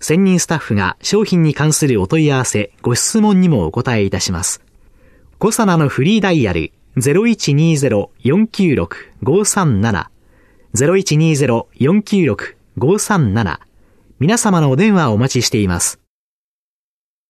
専任スタッフが商品に関するお問い合わせ、ご質問にもお答えいたします。コサナのフリーダイヤル0120-496-537 0120-496-537皆様のお電話をお待ちしています。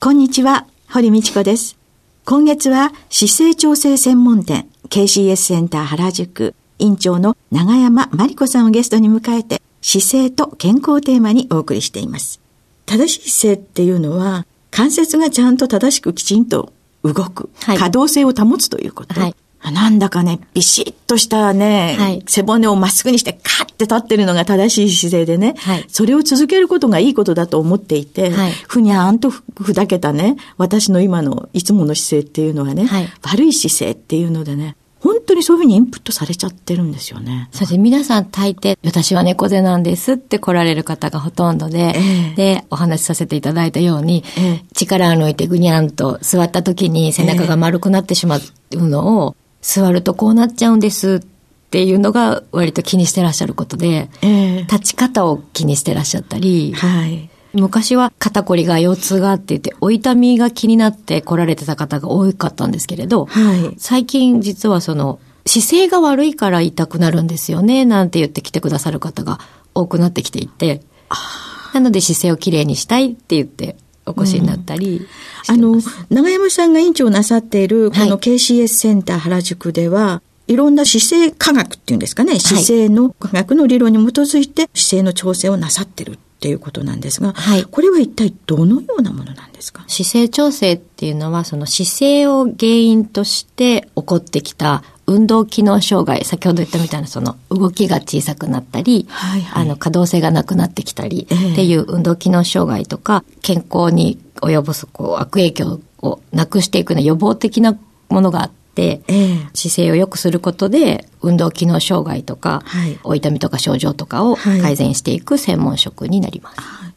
こんにちは、堀道子です。今月は姿勢調整専門店 KCS センター原宿院長の長山真理子さんをゲストに迎えて姿勢と健康テーマにお送りしています。正しい姿勢っていうのは関節がちゃんと正しくきちんと動く、はい、可動性を保つということ。はい。なんだかね、ビシッとしたね、はい、背骨をまっすぐにしてカッて立ってるのが正しい姿勢でね、はい、それを続けることがいいことだと思っていて、はい、ふにゃーんとふだけたね、私の今のいつもの姿勢っていうのはね、悪い姿勢っていうのでね、本当にそういうふうにインプットされちゃってるんですよね。そうです。皆さん大抵、私は猫背なんですって来られる方がほとんどで、えー、で、お話しさせていただいたように、えー、力を抜いてぐにゃんと座った時に背中が丸くなってしまうのを、座るとこうなっちゃうんですっていうのが割と気にしてらっしゃることで、えー、立ち方を気にしてらっしゃったり、はい。昔は肩こりが腰痛があって言って、お痛みが気になって来られてた方が多かったんですけれど、はい、最近実はその、姿勢が悪いから痛くなるんですよね、なんて言って来てくださる方が多くなってきていて、なので姿勢をきれいにしたいって言ってお越しになったり、うん、あの、長山さんが院長なさっている、この KCS センター原宿では、はい、いろんな姿勢科学っていうんですかね、姿勢の科学の理論に基づいて姿勢の調整をなさってる。っていうことなんですが、はい、これは一体どのようなものなんですか？姿勢調整っていうのは、その姿勢を原因として起こってきた運動機能障害、先ほど言ったみたいなその動きが小さくなったり、はいはい、あの可動性がなくなってきたりっていう運動機能障害とか、健康に及ぼすこう悪影響をなくしていくような予防的なものがあって、えー、姿勢を良くすることで運動機能障害とか、はい、お痛みとか症状とかを改善していく専門職になります。はい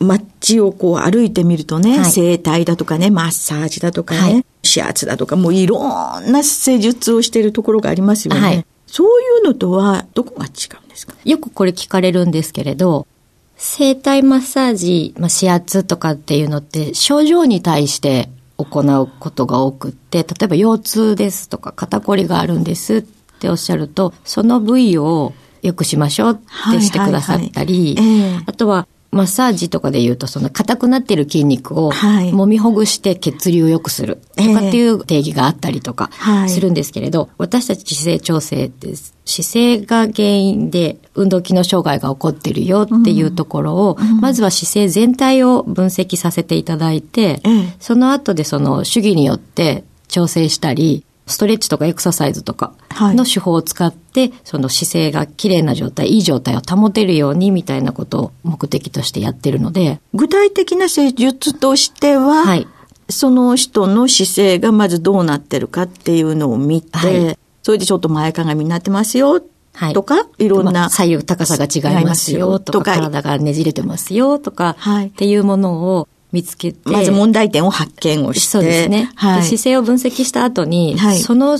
街をこう歩いてみるとね、はい、整体だとかね、マッサージだとかね、はい、指圧だとか、もういろんな施術をしているところがありますよね。はい、そういうのとはどこが違うんですか？よくこれ聞かれるんですけれど、整体マッサージ、まあ、指圧とかっていうのって症状に対して行うことが多くって、例えば腰痛ですとか肩こりがあるんですっておっしゃると、その部位を良くしましょうってしてくださったり、あとはマッサージとかで言うと、その硬くなってる筋肉を揉みほぐして血流を良くするとかっていう定義があったりとかするんですけれど、私たち姿勢調整って姿勢が原因で運動機能障害が起こってるよっていうところを、まずは姿勢全体を分析させていただいて、その後でその主義によって調整したり、ストレッチとかエクササイズとかの手法を使って、はい、その姿勢が綺麗な状態、いい状態を保てるようにみたいなことを目的としてやってるので。具体的な施術としては、はい、その人の姿勢がまずどうなってるかっていうのを見て、はい、それでちょっと前かがみになってますよはい、とか、いろんな、左右高さが違いますよとか、体がねじれてますよとか、はい、っていうものを見つけて。まず問題点を発見をして。そうですね。はい、姿勢を分析した後に、はい、その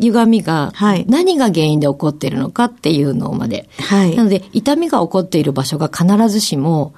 歪みが何が原因で起こっているのかっていうのまで。はい、なので、痛みが起こっている場所が必ずしも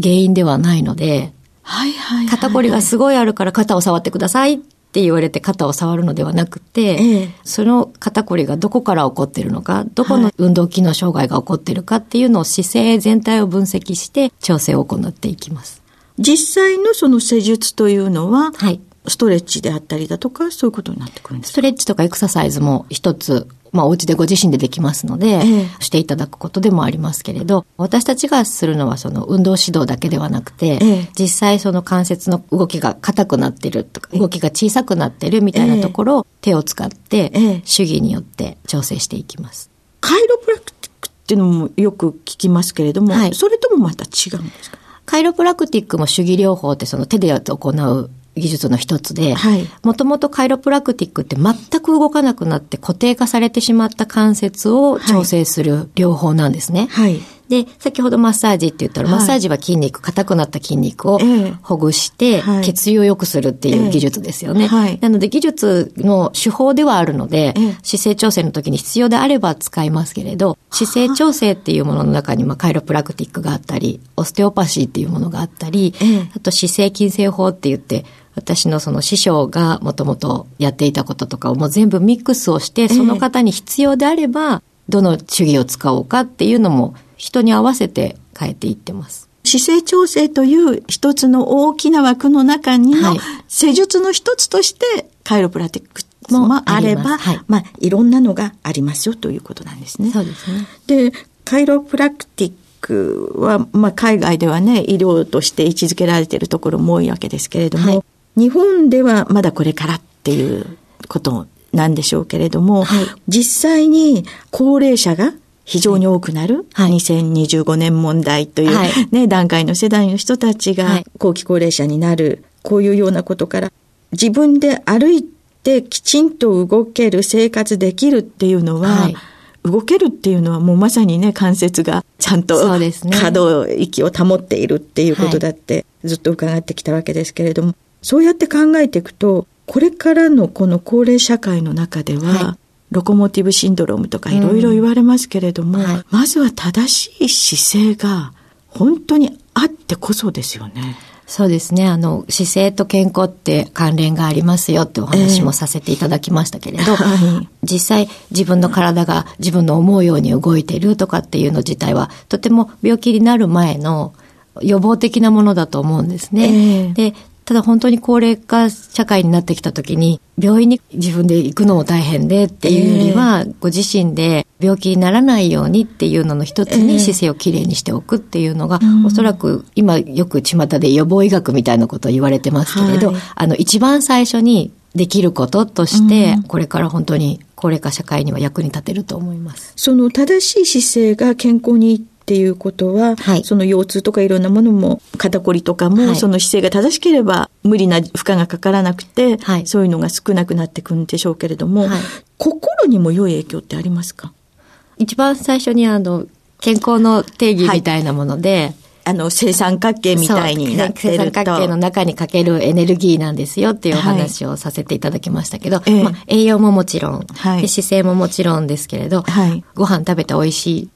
原因ではないので、はいはい、肩こりがすごいあるから肩を触ってくださいって言われて肩を触るのではなくて、ええ、その肩こりがどこから起こっているのか、どこの運動機能障害が起こっているかっていうのを姿勢全体を分析して調整を行っていきます。実際のその施術というのは、はい。ストレッチであったりだとか、そういうことになってくるんですストレッチとかエクササイズも一つ、まあお家でご自身でできますので、ええ。していただくことでもありますけれど、私たちがするのはその運動指導だけではなくて、ええ。実際その関節の動きが硬くなってるとか、動きが小さくなってるみたいなところを手を使ってええ、手技によって調整していきます。カイロプラクティックっていうのもよく聞きますけれども、はい。それともまた違うんですか？カイロプラクティックも手技療法ってその手で行う技術の一つではい、もともとカイロプラクティックって全く動かなくなって固定化されてしまった関節を調整する療法なんですね。はい。で、先ほどマッサージって言ったら、はい。マッサージは筋肉、硬くなった筋肉をええ。ほぐして、はい。血流を良くするっていう技術ですよね。なので技術の手法ではあるので、ええ。姿勢調整の時に必要であれば使いますけれど、姿勢調整っていうものの中に、まあ、カイロプラクティックがあったり、オステオパシーっていうものがあったり、ええ。あと姿勢筋性法って言って、私のその師匠がもともとやっていたこととかをもう全部ミックスをして、その方に必要であれば、どの手技を使おうかっていうのも人に合わせて変えていってます。姿勢調整という一つの大きな枠の中にのはい施術の一つとしてカイロプラティックももあれば、はいまあいろんなのがありますよということなんですね。そうですね。で、カイロプラクティックは、まあ、海外ではね、医療として位置づけられているところも多いわけですけれども、はい日本ではまだこれからっていうことなんでしょうけれども、はい実際に高齢者が非常に多くなる、はい。2025年問題という、はい。ね、段階の世代の人たちがはい。後期高齢者になる、こういうようなことから、自分で歩いてきちんと動ける、生活できるっていうのは、はい。動けるっていうのはもうまさにね、関節がちゃんとそうですね。可動域を保っているっていうことだってずっと伺ってきたわけですけれども、そうやって考えていくと、これからのこの高齢社会の中では、はいロコモティブシンドロームとかいろいろ言われますけれども、はいまずは正しい姿勢が本当にあってこそですよね。そうですね。あの、姿勢と健康って関連がありますよってお話もさせていただきましたけれど、はい実際自分の体が自分の思うように動いているとかっていうの自体は、とても病気になる前の予防的なものだと思うんですね。で、ただ本当に高齢化社会になってきた時に、病院に自分で行くのも大変でっていうよりは、ご自身で病気にならないようにっていうのの一つええ。に姿勢をきれいにしておくっていうのが、うん。おそらく今よく巷で予防医学みたいなことを言われてますけれど、はい。あの一番最初にできることとして、うん。これから本当に高齢化社会には役に立てると思います。その正しい姿勢が健康にっていうことは、はい。その腰痛とかいろんなものも肩こりとかも、はい。その姿勢が正しければ無理な負荷がかからなくて、はい。そういうのが少なくなってくるんでしょうけれども、はい。心にも良い影響ってありますか？一番最初にあの、健康の定義みたいなもので、あの正三角形みたいになってると。正三角形の中にかけるエネルギーなんですよっていうお話をさせていただきましたけど、ええ。まあ、栄養ももちろん、はい。で姿勢ももちろんですけれど、はい。ご飯食べて美味しい。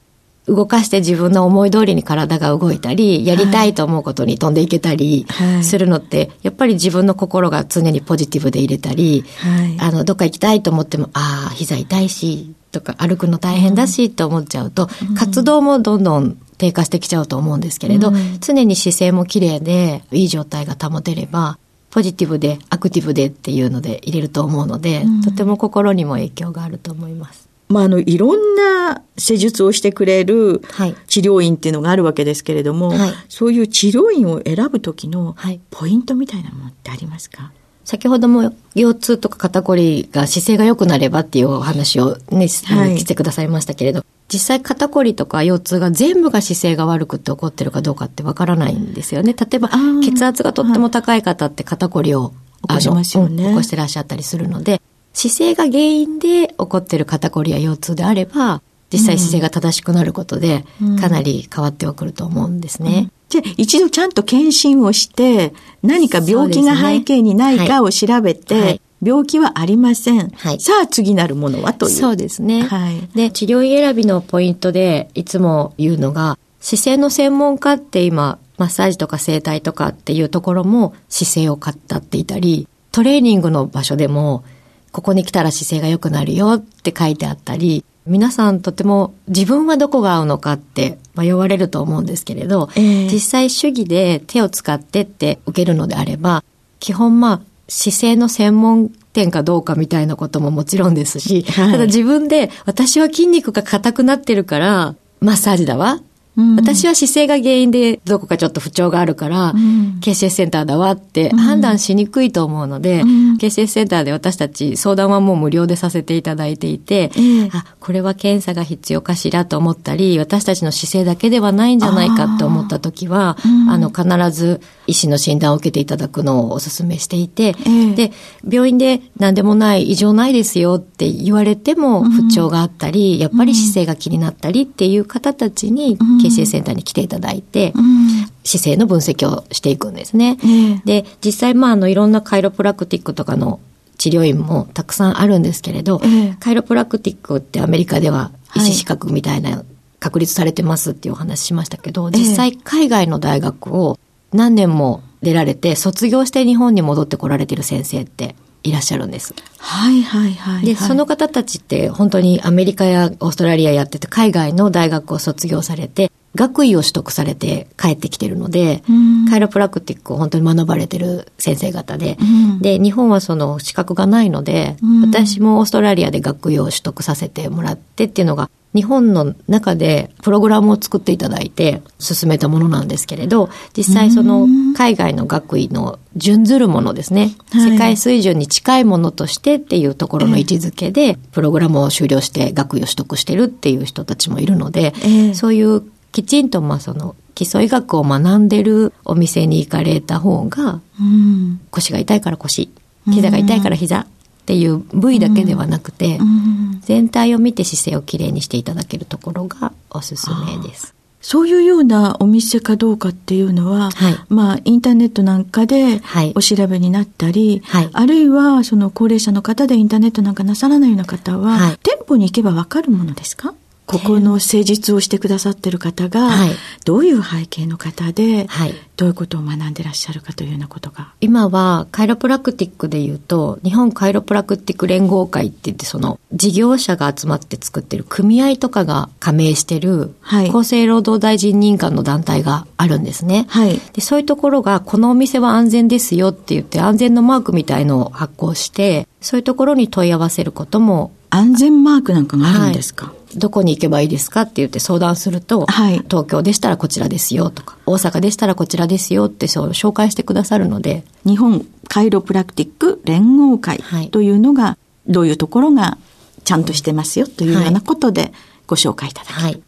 動かして自分の思い通りに体が動いたり、やりたいと思うことに飛んでいけたりはい。するのって、やっぱり自分の心が常にポジティブで入れたり、はい。あの、どっか行きたいと思っても、ああ、膝痛いし、とか歩くの大変だしって思っちゃうと、活動もどんどん低下してきちゃうと思うんですけれど、うん。常に姿勢も綺麗で、いい状態が保てれば、ポジティブでアクティブでっていうので入れると思うので、とても心にも影響があると思います。まあ、あの、いろんな施術をしてくれるはい。治療院っていうのがあるわけですけれども、はい。そういう治療院を選ぶ時のはい。ポイントみたいなものってありますか、先ほども腰痛とか肩こりが姿勢が良くなればっていうお話をね、はい。してくださいましたけれど、実際肩こりとか腰痛が全部が姿勢が悪くって起こってるかどうかってわからないんですよね。例えば血圧がとっても高い方って肩こりを、起こしますよね。起こしてらっしゃったりするので、姿勢が原因で起こってる肩こりや腰痛であれば、実際姿勢が正しくなることでうん、かなり変わってはくると思うんですね。じゃあ一度ちゃんと検診をして、何か病気が背景にないかを調べて、はいはい病気はありません。はいさあ次なるものはという。そうですね。はいで、治療院選びのポイントでいつも言うのが、姿勢の専門家って今、マッサージとか整体とかっていうところも姿勢を語っていたり、トレーニングの場所でも、ここに来たら姿勢が良くなるよって書いてあったり、皆さんとても自分はどこが合うのかって迷われると思うんですけれど、ええ実際主義で手を使ってって受けるのであれば、基本まあ、姿勢の専門店かどうかみたいなことももちろんですし、はいただ自分で私は筋肉が硬くなってるから、マッサージだわ。うん。私は姿勢が原因でどこかちょっと不調があるから、ん。KCS センターだわって判断しにくいと思うので、うん。KCS センターで私たち相談はもう無料でさせていただいていて、ええ。あ、これは検査が必要かしらと思ったり、私たちの姿勢だけではないんじゃないかと思った時は、あ,、うん。の、必ず医師の診断を受けていただくのをお勧めしていて、ええ。で、病院で何でもない、異常ないですよって言われても不調があったり、やっぱり姿勢が気になったりっていう方たちに、ん KCS センターに来ていただいて、うん姿勢の分析をしていくんですね。ええで、実際、まあ、あの、いろんなカイロプラクティックとかの治療院もたくさんあるんですけれど、ええカイロプラクティックってアメリカでははい医師資格みたいな確立されてますっていうお話しましたけど、ええ実際海外の大学を何年も出られて、卒業して日本に戻ってこられてる先生っていらっしゃるんです。はいはいはい。で、はいその方たちって本当にアメリカやオーストラリアやってて海外の大学を卒業されて、学位を取得されて帰ってきてるので、うん。カイロプラクティックを本当に学ばれてる先生方で、うん。で、日本はその資格がないので、うん。私もオーストラリアで学位を取得させてもらってっていうのが、日本の中でプログラムを作っていただいて進めたものなんですけれど、実際その海外の学位の準ずるものですね、はい。世界水準に近いものとしてっていうところの位置づけで、プログラムを修了して学位を取得してるっていう人たちもいるので、ええ。そういうきちんとまあその基礎医学を学んでるお店に行かれた方が、うん。腰が痛いから腰、膝が痛いから膝っていう部位だけではなくて、うん。全体を見て姿勢をきれいにしていただけるところがおすすめです。そういうようなお店かどうかっていうのは、はい。まあ、インターネットなんかではい。お調べになったり、はい。あるいはその高齢者の方でインターネットなんかなさらないような方は、はい。店舗に行けばわかるものですか？ここの施術をしてくださってる方が、はいどういう背景の方で、はいどういうことを学んでらっしゃるかというようなことが。今はカイロプラクティックで言うと、日本カイロプラクティック連合会って言って、その事業者が集まって作ってる組合とかが加盟してる、はい厚生労働大臣認可の団体があるんですね。はい。で、そういうところが、このお店は安全ですよって言って、安全のマークみたいのを発行して、そういうところに問い合わせることも、安全マークなんかがあるんですか、どこに行けばいいですかって言って相談すると、はい。東京でしたらこちらですよとか、大阪でしたらこちらですよってそう紹介してくださるので、日本カイロプラクティック連合会はい。というのが、どういうところがちゃんとしてますよというようなことでご紹介いただき、はい。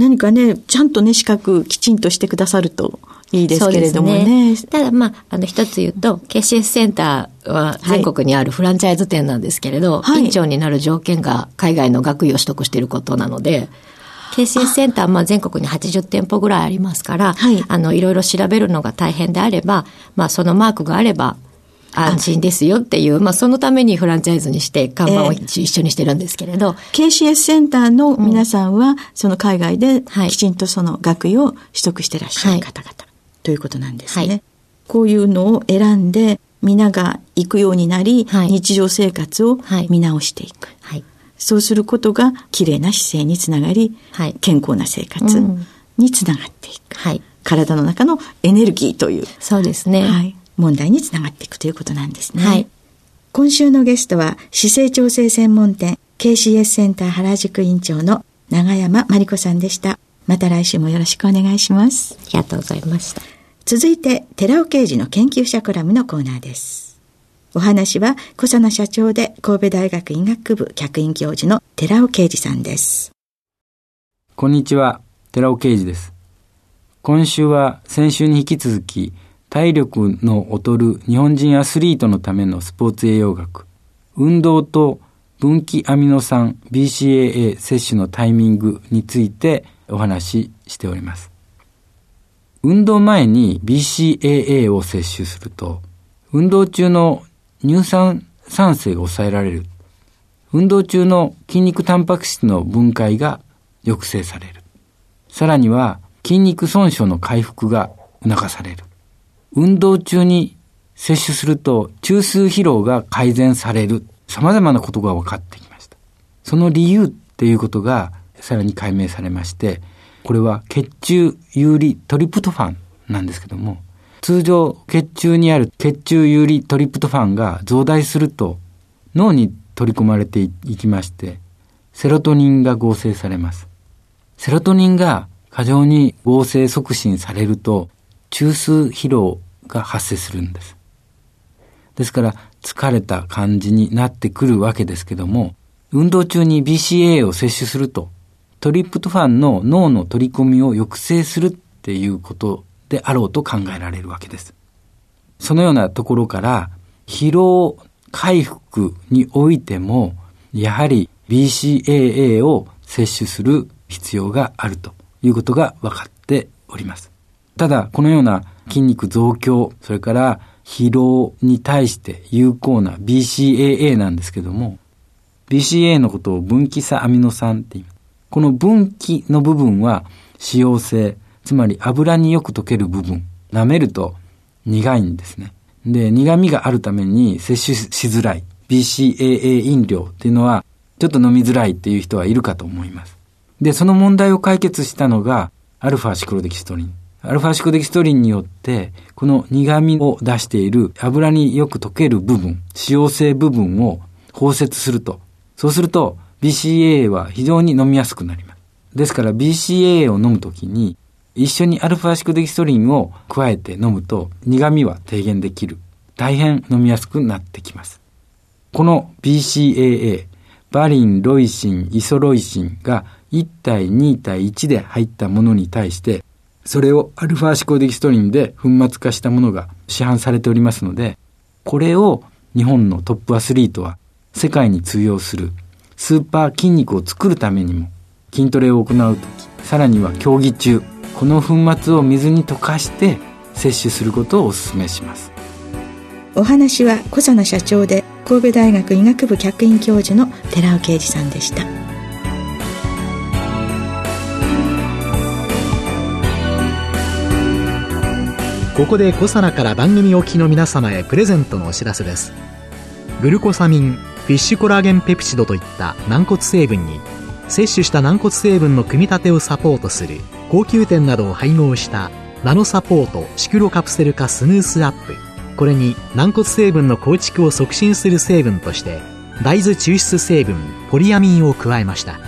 何かね、ちゃんとね、資格きちんとしてくださるといいですけれどもね。ですただまあ、あの一つ言うと、KCS センターは全国にあるフランチャイズ店なんですけれど、はい。院長になる条件が海外の学位を取得していることなので、KCS センター、まあ全国に80店舗ぐらいありますから、はい。あの、いろいろ調べるのが大変であれば、まあそのマークがあれば、安心ですよっていう、まあそのためにフランチャイズにして看板をええ。一緒にしてるんですけれど、KCS センターの皆さんは、その海外ではい。きちんとその学位を取得してらっしゃる方々、ということなんですね。はい。こういうのを選んで、皆が行くようになり、はい。日常生活をはい。見直していく。はい。そうすることが、綺麗な姿勢につながり、はい。健康な生活うん。につながっていく。はい。体の中のエネルギーという、そうですね。はい、問題につながっていくということなんですね。はい今週のゲストは姿勢調整専門店 KCS センター原宿院長の長山真理子さんでした。また来週もよろしくお願いします。ありがとうございました。続いて寺尾啓二の研究者コラムのコーナーです。お話は小佐奈社長で神戸大学医学部客員教授の寺尾啓二さんです。こんにちは、寺尾啓二です。今週は先週に引き続き、体力の劣る日本人アスリートのためのスポーツ栄養学、運動と分岐アミノ酸 BCAA 摂取のタイミングについてお話ししております。運動前に BCAA を摂取すると、運動中の乳酸酸性が抑えられる。運動中の筋肉タンパク質の分解が抑制される。さらには筋肉損傷の回復が促される。運動中に摂取すると中枢疲労が改善される。様々なことが分かってきました。その理由っていうことがさらに解明されまして、これは血中有利トリプトファンなんですけども、通常血中にある血中有利トリプトファンが増大すると脳に取り込まれていきましてセロトニンが合成されます。セロトニンが過剰に合成促進されると中枢疲労が発生するんです。ですから疲れた感じになってくるわけですけども運動中に BCA を摂取するとトリプトファンの脳の取り込みを抑制するっていうことであろうと考えられるわけです。そのようなところから疲労回復においてもやはり BCAA を摂取する必要があるということが分かっております。ただ、このような筋肉増強、それから疲労に対して有効な BCAA なんですけども、BCAA のことを分岐差アミノ酸って言います。この分岐の部分は使用性、つまり油によく溶ける部分、舐めると苦いんですね。で、苦味があるために摂取しづらい BCAA 飲料っていうのはちょっと飲みづらいっていう人はいるかと思います。で、その問題を解決したのがアルファシクロデキストリン。アルファシクデキストリンによって、この苦味を出している油によく溶ける部分、使用性部分を包摂すると。そうすると、BCAA は非常に飲みやすくなります。ですから BCAA を飲むときに、一緒にアルファシクデキストリンを加えて飲むと苦味は低減できる。大変飲みやすくなってきます。この BCAA、バリン、ロイシン、イソロイシンが1対2対1で入ったものに対して、それをアルファシコデキストリンで粉末化したものが市販されておりますので、これを日本のトップアスリートは世界に通用するスーパー筋肉を作るためにも筋トレを行うとき、さらには競技中、この粉末を水に溶かして摂取することをお勧めします。お話は小佐奈社長で神戸大学医学部客員教授の寺尾啓二さんでした。ここでコサナから番組おきの皆様へプレゼントのお知らせです。グルコサミンフィッシュコラーゲンペプチドといった軟骨成分に摂取した軟骨成分の組み立てをサポートする高級店などを配合したナノサポートシクロカプセル化スムースアップこれに軟骨成分の構築を促進する成分として大豆抽出成分ポリアミンを加えました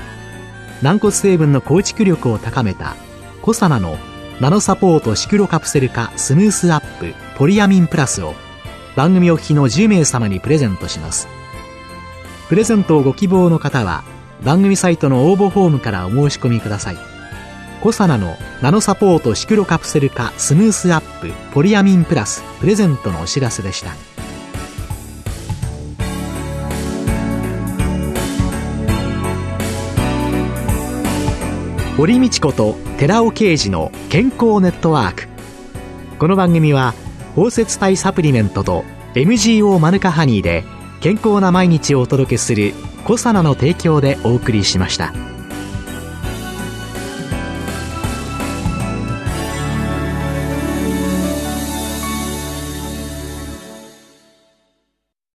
軟骨成分の構築力を高めたコサナのナノサポートシクロカプセル化スムースアップポリアミンプラスを番組お聞きの10名様にプレゼントします。プレゼントをご希望の方は番組サイトの応募フォームからお申し込みください。コサナのナノサポートシクロカプセル化スムースアップポリアミンプラスプレゼントのお知らせでした。堀道子と寺尾啓二の健康ネットワークこの番組は包摂体サプリメントと MGO マヌカハニーで健康な毎日をお届けする「コサナの提供」でお送りしました。